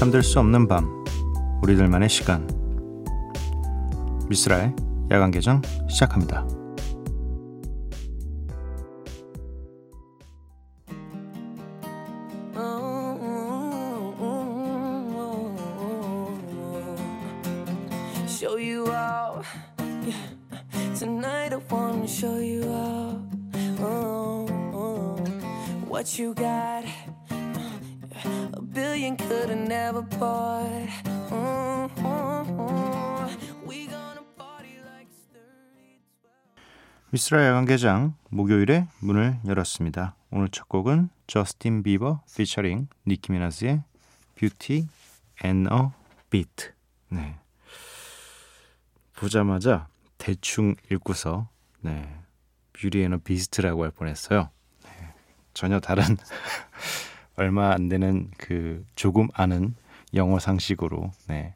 잠들 수 없는 밤 우리들만의 시간 미스라의 야간 개장 시작합니다. Oh, oh. A billion could've never bought. We gonna party like it's 30. 미쓰라 야간 개장 목요일에 문을 열었습니다. 오늘 첫 곡은 저스틴 비버 피처링 니키 미나스의 Beauty and a Beat. 네. 보자마자 대충 읽고서 네. Beauty and a Beast라고 할 뻔했어요. 네. 전혀 다른 얼마 안 되는 그 조금 아는 영어 상식으로 네.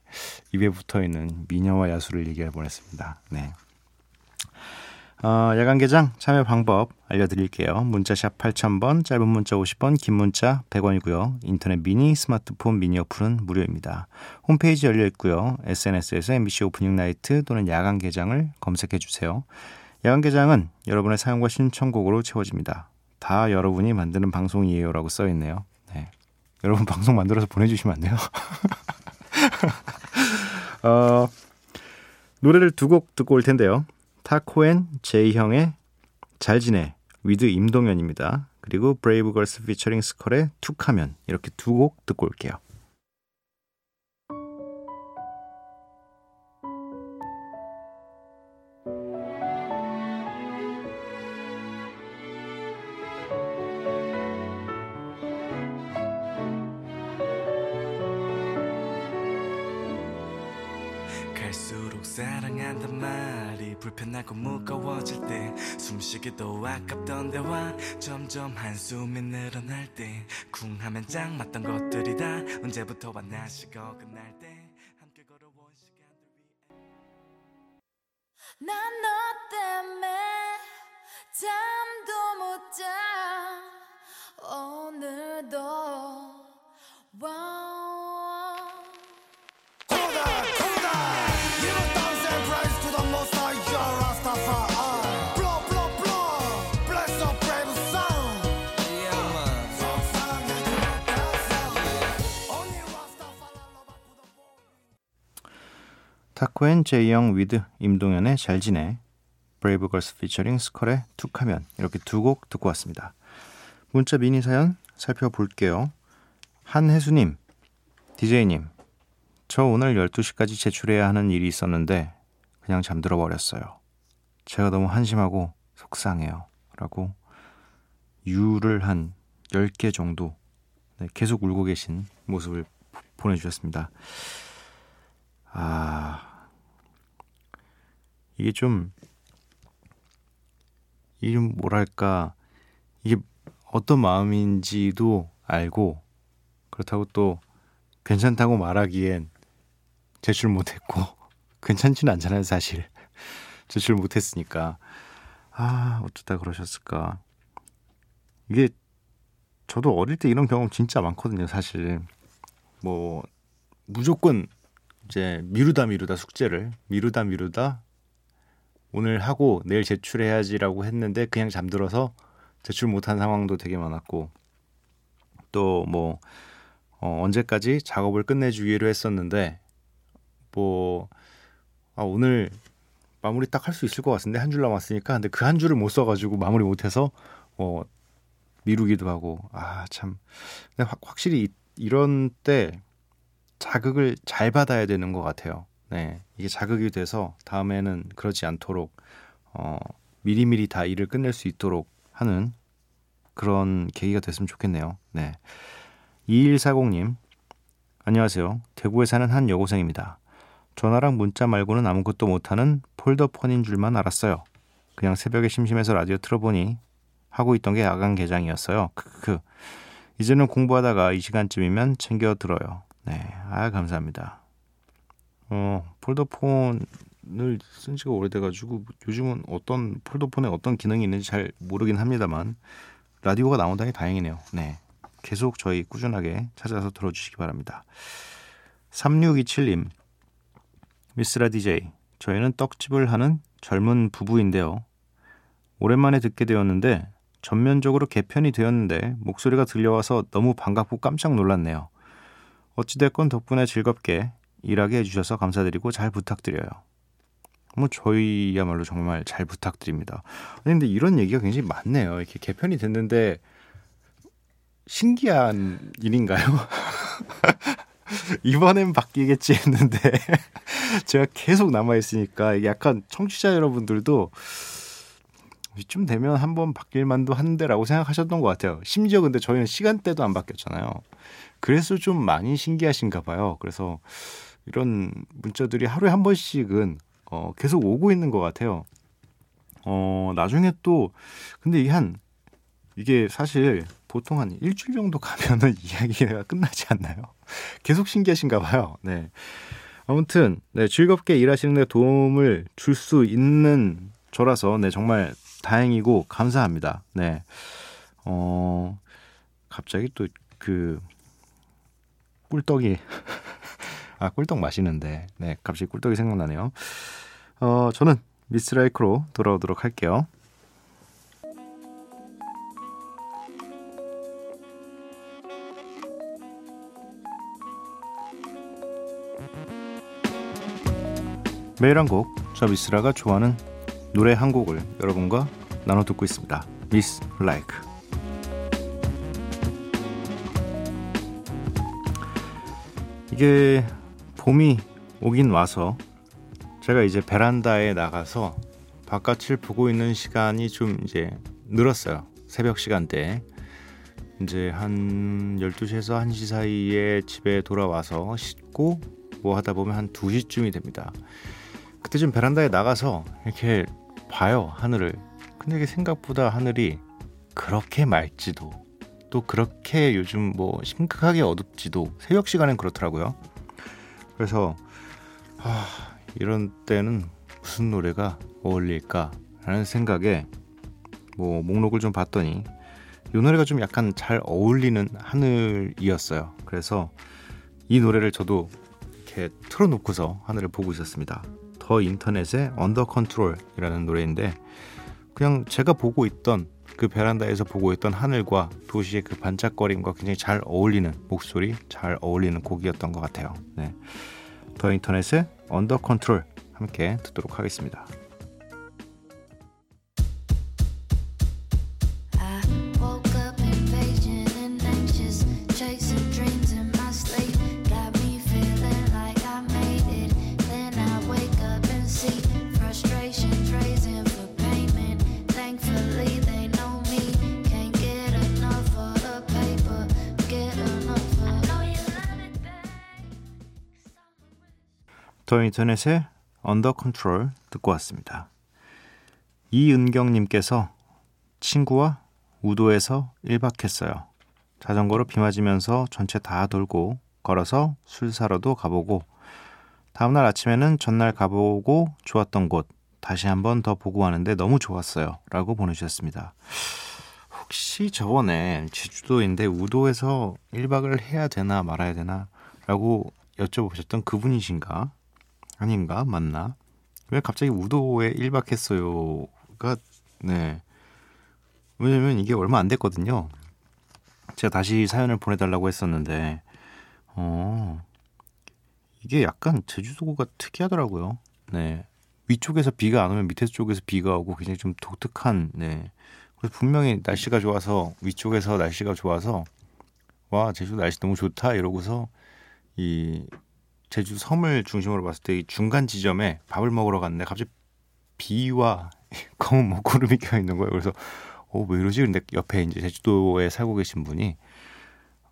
입에 붙어 있는 미녀와 야수를 얘기할 뻔했습니다. 네. 어, 야간 개장 참여 방법 알려드릴게요. 문자샵 8000번, 짧은 문자 50원, 긴 문자 100원이고요. 인터넷 미니, 스마트폰 미니 어플은 무료입니다. 홈페이지 열려 있고요. SNS에서 MBC 오프닝 나이트 또는 야간 개장을 검색해 주세요. 야간 개장은 여러분의 사연과 신청곡으로 채워집니다. 다 여러분이 만드는 방송이에요라고 써 있네요. 네. 여러분 방송 만들어서 보내주시면 안 돼요? 어, 노래를 두 곡 듣고 올 텐데요. 타코앤 제이형의 잘 지내 with 임동현입니다. 그리고 브레이브걸스 피처링 스컬의 툭하면 이렇게 두 곡 듣고 올게요. 아깝던 대화 점점 한숨이 늘어날 때 쿵하면 짝 맞던 것들이 다 언제부터와 날씨가 어긋날 때 함께 걸어온 시간들 위해 난너 때문에 잠도 못 자. 오늘도 와우 타코앤 제이형 with 임동현의 잘 지내 브레이브걸스 피처링 스컬의 툭하면 이렇게 두 곡 듣고 왔습니다. 문자 미니 사연 살펴볼게요. 한혜수님, DJ님, 저 오늘 12시까지 제출해야 하는 일이 있었는데 그냥 잠들어 버렸어요. 제가 너무 한심하고 속상해요. 라고 ㅠ를 한 10개 정도 네, 계속 울고 계신 모습을 보- 보내주셨습니다. 아, 이게 좀, 이게 좀 뭐랄까, 이게 어떤 마음인지도 알고, 그렇다고 또 괜찮다고 말하기엔 제출 못했고, 괜찮지는 않잖아요, 사실. 제출 못했으니까. 아, 어쩌다 그러셨을까. 이게, 저도 어릴 때 이런 경험 진짜 많거든요, 사실. 뭐, 무조건 이제 미루다 미루다 숙제를 미루다 미루다 오늘 하고 내일 제출해야지라고 했는데 그냥 잠들어서 제출 못한 상황도 되게 많았고 또뭐 어, 언제까지 작업을 끝내주기로 했었는데 뭐 아, 오늘 마무리 딱 할 수 있을 것 같은데 한 줄 남았으니까 근데 그 한 줄을 못 써가지고 마무리 못해서 어, 미루기도 하고 아 참. 확실히 이, 이런 때 자극을 잘 받아야 되는 것 같아요. 네, 이게 자극이 돼서 다음에는 그러지 않도록 어, 미리미리 다 일을 끝낼 수 있도록 하는 그런 계기가 됐으면 좋겠네요. 네, 2140님 안녕하세요. 대구에 사는 한 여고생입니다. 전화랑 문자 말고는 아무것도 못하는 폴더폰인 줄만 알았어요. 그냥 새벽에 심심해서 라디오 틀어보니 하고 있던 게 야간 개장이었어요. 크크. 이제는 공부하다가 이 시간쯤이면 챙겨 들어요. 네, 아 감사합니다. 어 폴더폰을 쓴 지가 오래돼가지고 요즘은 어떤 폴더폰에 어떤 기능이 있는지 잘 모르긴 합니다만 라디오가 나온다니 다행이네요. 네, 계속 저희 꾸준하게 찾아서 들어주시기 바랍니다. 3627님, 미스라 DJ, 저희는 떡집을 하는 젊은 부부인데요. 오랜만에 듣게 되었는데 전면적으로 개편이 되었는데 목소리가 들려와서 너무 반갑고 깜짝 놀랐네요. 어찌됐건 덕분에 즐겁게 일하게 해주셔서 감사드리고 잘 부탁드려요. 뭐 저희야말로 정말 잘 부탁드립니다. 아니 근데 이런 얘기가 굉장히 많네요. 이렇게 개편이 됐는데 신기한 일인가요? 이번엔 바뀌겠지 했는데 제가 계속 남아 있으니까 약간 청취자 여러분들도 이쯤 되면 한번 바뀔 만도 한데라고 생각하셨던 것 같아요. 심지어 근데 저희는 시간대도 안 바뀌었잖아요. 그래서 좀 많이 신기하신가 봐요. 그래서 이런 문자들이 하루에 한 번씩은 어, 계속 오고 있는 것 같아요. 어, 나중에 또 근데 이게 한 이게 사실 보통 한 일주일 정도 가면은 이야기가 끝나지 않나요? 계속 신기하신가 봐요. 네. 아무튼 네, 즐겁게 일하시는 데 도움을 줄 수 있는 저라서 네, 정말 다행이고 감사합니다. 네. 어, 갑자기 또 그 꿀떡이 아, 꿀떡 맛있는데. 네, 갑자기 꿀떡이 생각나네요. 어, 저는 미스라이크로 돌아오도록 할게요. 매일 한 곡, 저 미스라가 좋아하는 노래 한 곡을 여러분과 나눠 듣고 있습니다. 미스 라이크. 이게 봄이 오긴 와서 제가 이제 베란다에 나가서 바깥을 보고 있는 시간이 좀 이제 늘었어요. 새벽 시간대. 이제 한 12시에서 1시 사이에 집에 돌아와서 씻고 뭐 하다 보면 한 2시쯤이 됩니다. 그때 좀 베란다에 나가서 이렇게 봐요, 하늘을. 근데 이게 생각보다 하늘이 그렇게 맑지도 또 그렇게 요즘 뭐 심각하게 어둡지도 새벽 시간엔 그렇더라고요. 그래서 아, 이런 때는 무슨 노래가 어울릴까라는 생각에 뭐 목록을 좀 봤더니 이 노래가 좀 약간 잘 어울리는 하늘이었어요. 그래서 이 노래를 저도 이렇게 틀어놓고서 하늘을 보고 있었습니다. 더 인터넷의 Under Control이라는 노래인데 그냥 제가 보고 있던 그 베란다에서 보고 있던 하늘과 도시의 그 반짝거림과 굉장히 잘 어울리는 목소리, 잘 어울리는 곡이었던 것 같아요. 네. 더 인터넷의 Under Control 함께 듣도록 하겠습니다. 인터넷의 Under Control 듣고 왔습니다. 이은경님께서 친구와 우도에서 1박 했어요. 자전거로 비 맞으면서 전체 다 돌고 걸어서 술 사러도 가보고 다음날 아침에는 전날 가보고 좋았던 곳 다시 한번 더 보고 하는데 너무 좋았어요. 라고 보내주셨습니다. 혹시 저번에 제주도인데 우도에서 1박을 해야 되나 말아야 되나 라고 여쭤보셨던 그분이신가? 아닌가? 맞나? 왜 갑자기 우도에 1박 했어요?가 네. 왜냐면 이게 얼마 안 됐거든요. 제가 다시 사연을 보내달라고 했었는데, 어, 이게 약간 제주도가 특이하더라고요. 네. 위쪽에서 비가 안 오면 밑에 쪽에서 비가 오고 굉장히 좀 독특한, 네. 그래서 분명히 날씨가 좋아서, 위쪽에서 날씨가 좋아서, 와, 제주도 날씨 너무 좋다, 이러고서, 이, 제주 섬을 중심으로 봤을 때 이 중간 지점에 밥을 먹으러 갔는데 갑자기 비와 검은 먹구름이 껴 있는 거예요. 그래서 어, 왜 이러지? 근데 옆에 이제 제주도에 살고 계신 분이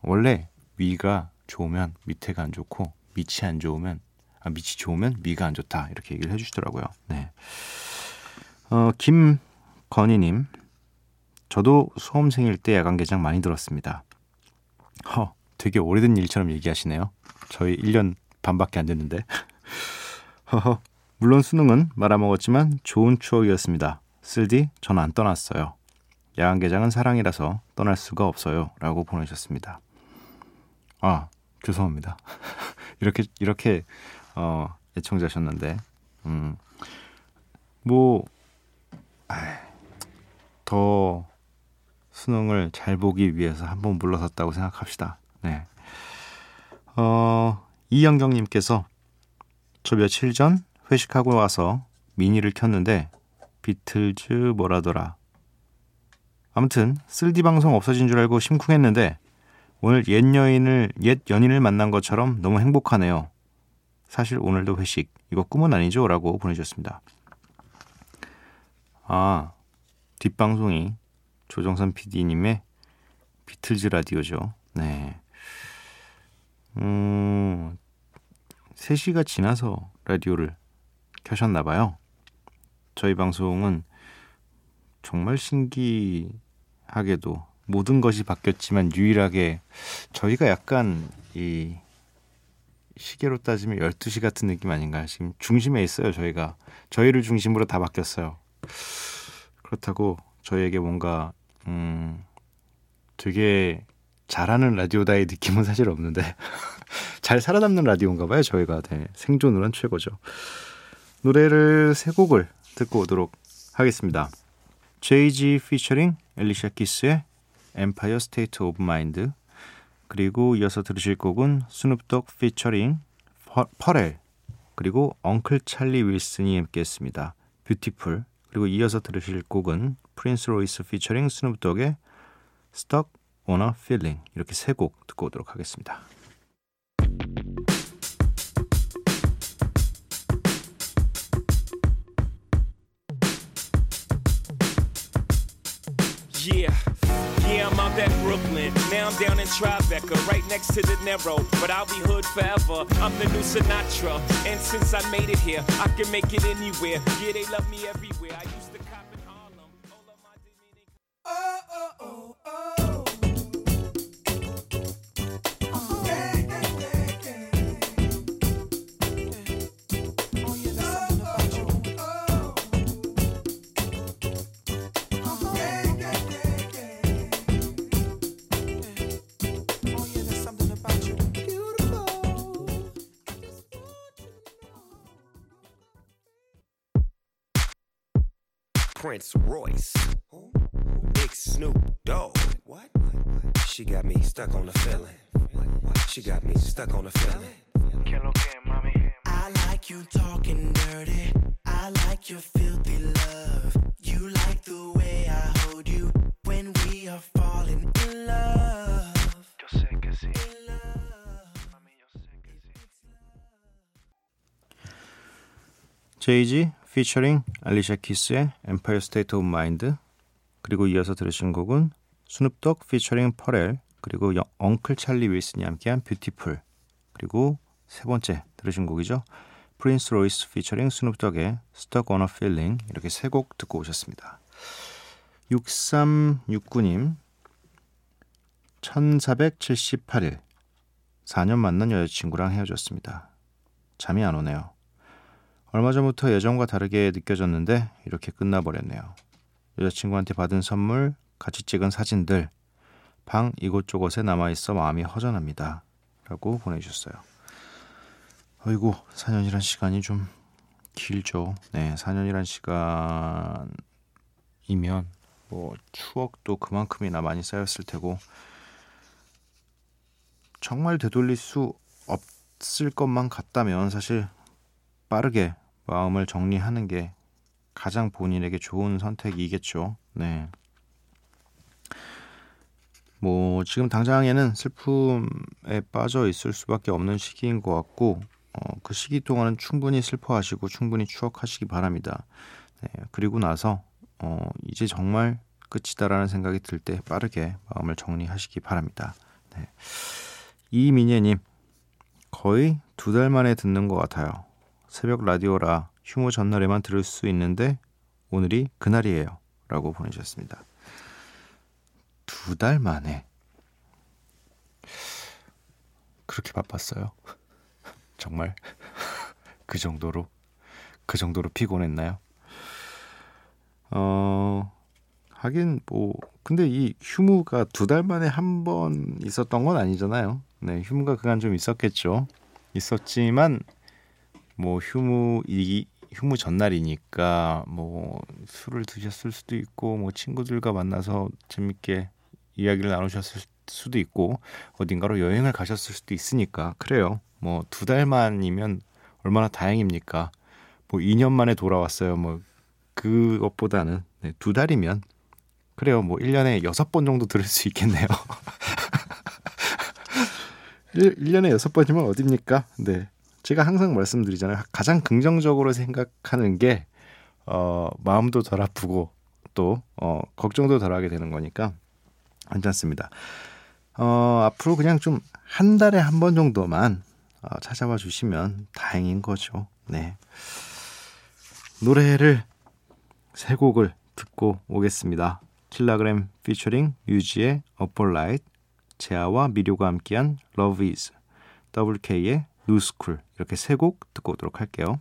원래 위가 좋으면 밑에가 안 좋고 밑이 안 좋으면 아, 밑이 좋으면 위가 안 좋다 이렇게 얘기를 해주시더라고요. 네. 어, 김건희님, 저도 수험생일 때 야간 개장 많이 들었습니다. 허, 되게 오래된 일처럼 얘기하시네요. 저희 1년 반밖에 안 됐는데. 물론 수능은 말아먹었지만 좋은 추억이었습니다. 쓸디 전 안 떠났어요. 야간 개장은 사랑이라서 떠날 수가 없어요. 라고 보내셨습니다. 아, 죄송합니다. 이렇게, 이렇게, 어, 애청자셨는데, 음, 뭐, 아이, 더 수능을 잘 보기 위해서 한번 물러섰다고 생각합시다. 네. 어, 이영경님께서 저 며칠 전 회식하고 와서 미니를 켰는데 비틀즈 뭐라더라. 아무튼 쓸디 방송 없어진 줄 알고 심쿵했는데 오늘 옛 여인을 옛 연인을 만난 것처럼 너무 행복하네요. 사실 오늘도 회식 이거 꿈은 아니죠라고 보내주셨습니다. 아 뒷방송이 조정선 PD님의 비틀즈 라디오죠. 네. 음, 3시가 지나서 라디오를 켜셨나 봐요. 저희 방송은 정말 신기하게도 모든 것이 바뀌었지만 유일하게 저희가 약간 이 시계로 따지면 12시 같은 느낌 아닌가요? 지금 중심에 있어요, 저희가. 저희를 중심으로 다 바뀌었어요. 그렇다고 저희에게 뭔가 음 되게 잘하는 라디오다의 느낌은 사실 없는데 잘 살아남는 라디오인가 봐요, 저희가. 네, 생존으로는 최고죠. 노래를 세 곡을 듣고 오도록 하겠습니다. JG 피처링 엘리샤 키스의 Empire State of Mind 그리고 이어서 들으실 곡은 스눕독 피처링 퍼렐 그리고 Uncle 찰리 윌슨이 함께했습니다. Beautiful 그리고 이어서 들으실 곡은 프린스 로이스 피처링 스눕독의 Stuck on a Feeling 이렇게 세 곡 듣고 오도록 하겠습니다. Yeah, yeah, I'm out at Brooklyn. Now I'm down in Tribeca, right next to the Narrow. But I'll be hood forever. I'm the new Sinatra. And since I made it here, I can make it anywhere. Yeah, they love me everywhere. Prince Royce. Big Snoop Dogg. What? She got me stuck on the feeling. She got me stuck on the feeling. I like you talking dirty. I like your filthy love. You like the way I hold you when we are falling in love. In love. 제이지 피처링 알리샤 키스의 Empire State of Mind. 그리고 이어서 들으신 곡은 스눕독 피처링 퍼렐 그리고 영- Uncle 찰리 윌슨이 함께한 Beautiful 그리고 세 번째 들으신 곡이죠. 프린스 로이스 피처링 스눕독의 Stuck on a Feeling. 이렇게 세 곡 듣고 오셨습니다. 6369님 1478일. 4년 만난 여자친구랑 헤어졌습니다. 잠이 안 오네요 얼마 전부터 예전과 다르게 느껴졌는데 이렇게 끝나버렸네요. 여자친구한테 받은 선물, 같이 찍은 사진들, 방 이곳저곳에 남아있어 마음이 허전합니다. 라고 보내주셨어요. 어이구, 4년이란 시간이 좀 길죠. 네, 4년이란 시간이면 뭐 추억도 그만큼이나 많이 쌓였을 테고 정말 되돌릴 수 없을 것만 같다면 사실 빠르게 마음을 정리하는 게 가장 본인에게 좋은 선택이겠죠. 네. 뭐 지금 당장에는 슬픔에 빠져 있을 수밖에 없는 시기인 것 같고 어, 그 시기 동안은 충분히 슬퍼하시고 충분히 추억하시기 바랍니다. 네, 그리고 나서 어, 이제 정말 끝이다라는 생각이 들 때 빠르게 마음을 정리하시기 바랍니다. 네. 이민예님 거의 두 달 만에 듣는 것 같아요. 새벽 라디오라 휴무 전날에만 들을 수 있는데 오늘이 그날이에요. 라고 보내주셨습니다. 두 달 만에 그렇게 바빴어요? 정말 그 정도로 그 정도로 피곤했나요? 어 하긴 뭐 근데 이 휴무가 두 달 만에 한 번 있었던 건 아니잖아요. 네, 휴무가 그간 좀 있었겠죠. 있었지만 뭐 휴무 이 휴무 전날이니까 뭐 술을 드셨을 수도 있고 뭐 친구들과 만나서 재밌게 이야기를 나누셨을 수도 있고 어딘가로 여행을 가셨을 수도 있으니까 그래요. 뭐 두 달만이면 얼마나 다행입니까? 뭐 2년 만에 돌아왔어요. 뭐 그것보다는 네, 두 달이면 그래요. 뭐 1년에 6번 정도 들을 수 있겠네요. 1, 년에 6번이면 어딥니까? 네. 제가 항상 말씀드리잖아요. 가장 긍정적으로 생각하는 게 어, 마음도 덜 아프고 또 어, 걱정도 덜 하게 되는 거니까 괜찮습니다. 어, 앞으로 그냥 좀 한 달에 한 번 정도만 어, 찾아와 주시면 다행인 거죠. 네. 노래를 세 곡을 듣고 오겠습니다. 킬라그램 피처링 유지의 어폴라이트, 제아와 미료가 함께한 Love Is, WK의 누스쿨 이렇게 세 곡 듣고 오도록 할게요.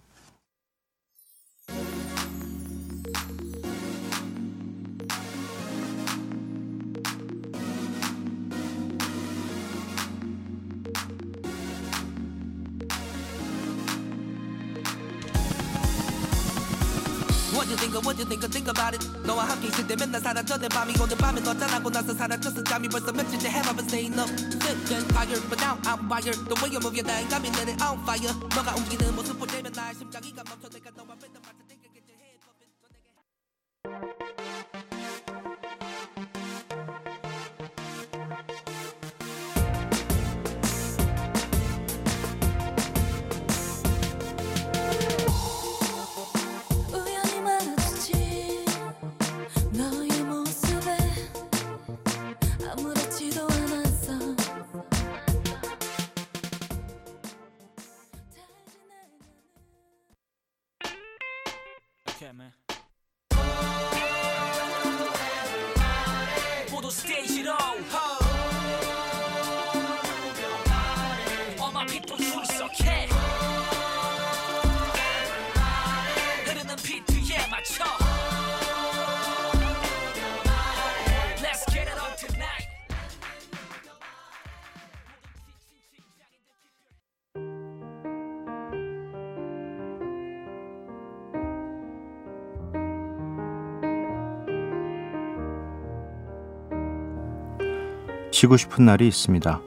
you think of what you think of think about it 너와 함께 있을 때 맨날 사라져내 밤이 오늘 밤에 너 짠하고 나서 사라졌어 잠이 벌써 며칠째 have I been staying up Sick and tired but now I'm wired The way you move your thing got me lit it on fire 너가 움직이는 모습 볼 때면 나의 심장이 가 멈춰 내가 너와 rhythm 맞춰 think I get your head popping 너 내게 지고 싶은 날이 있습니다.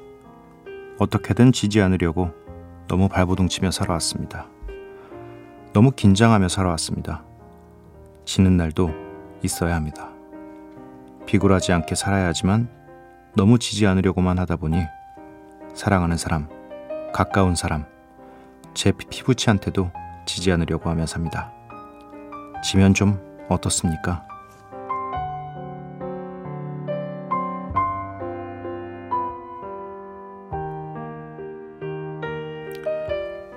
어떻게든 지지 않으려고 너무 발버둥 치며 살아왔습니다. 너무 긴장하며 살아왔습니다. 지는 날도 있어야 합니다. 비굴하지 않게 살아야 하지만 너무 지지 않으려고만 하다 보니 사랑하는 사람, 가까운 사람, 제 피부치한테도 지지 않으려고 하며 삽니다. 지면 좀 어떻습니까?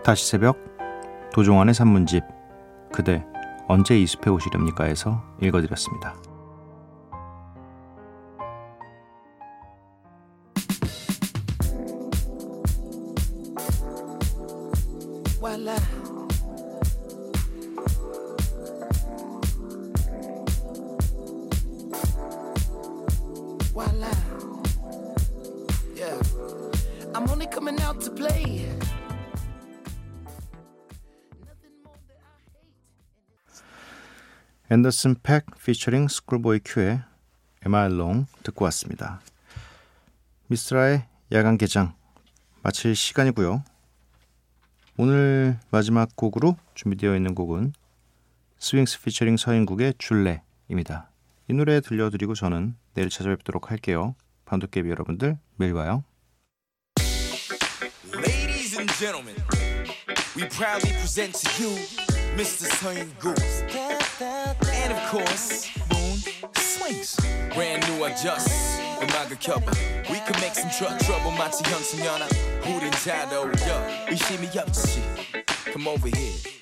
다시 새벽 도종환의 산문집 그대 언제 이 숲에 오시렵니까 해서 읽어드렸습니다. 앤더슨 팩 피처링 스쿨보이 큐의 Am I Wrong 듣고 왔습니다. 미쓰라의 야간 개장 마칠 시간이고요. 오늘 마지막 곡으로 준비되어 있는 곡은 스윙스 피처링 서인국의 줄래입니다. 이 노래 들려드리고 저는 내일 찾아뵙도록 할게요. 반도깨비 여러분들 내일 봐요. Ladies and gentlemen, we proudly present to you Mr. Goose. And of course, Moon Swings. Brand new adjust. 음악을 켜봐. We can make some tr- trouble. 마치 형승연아. 우린 잘 어울려. 의심이 없지. Come over here.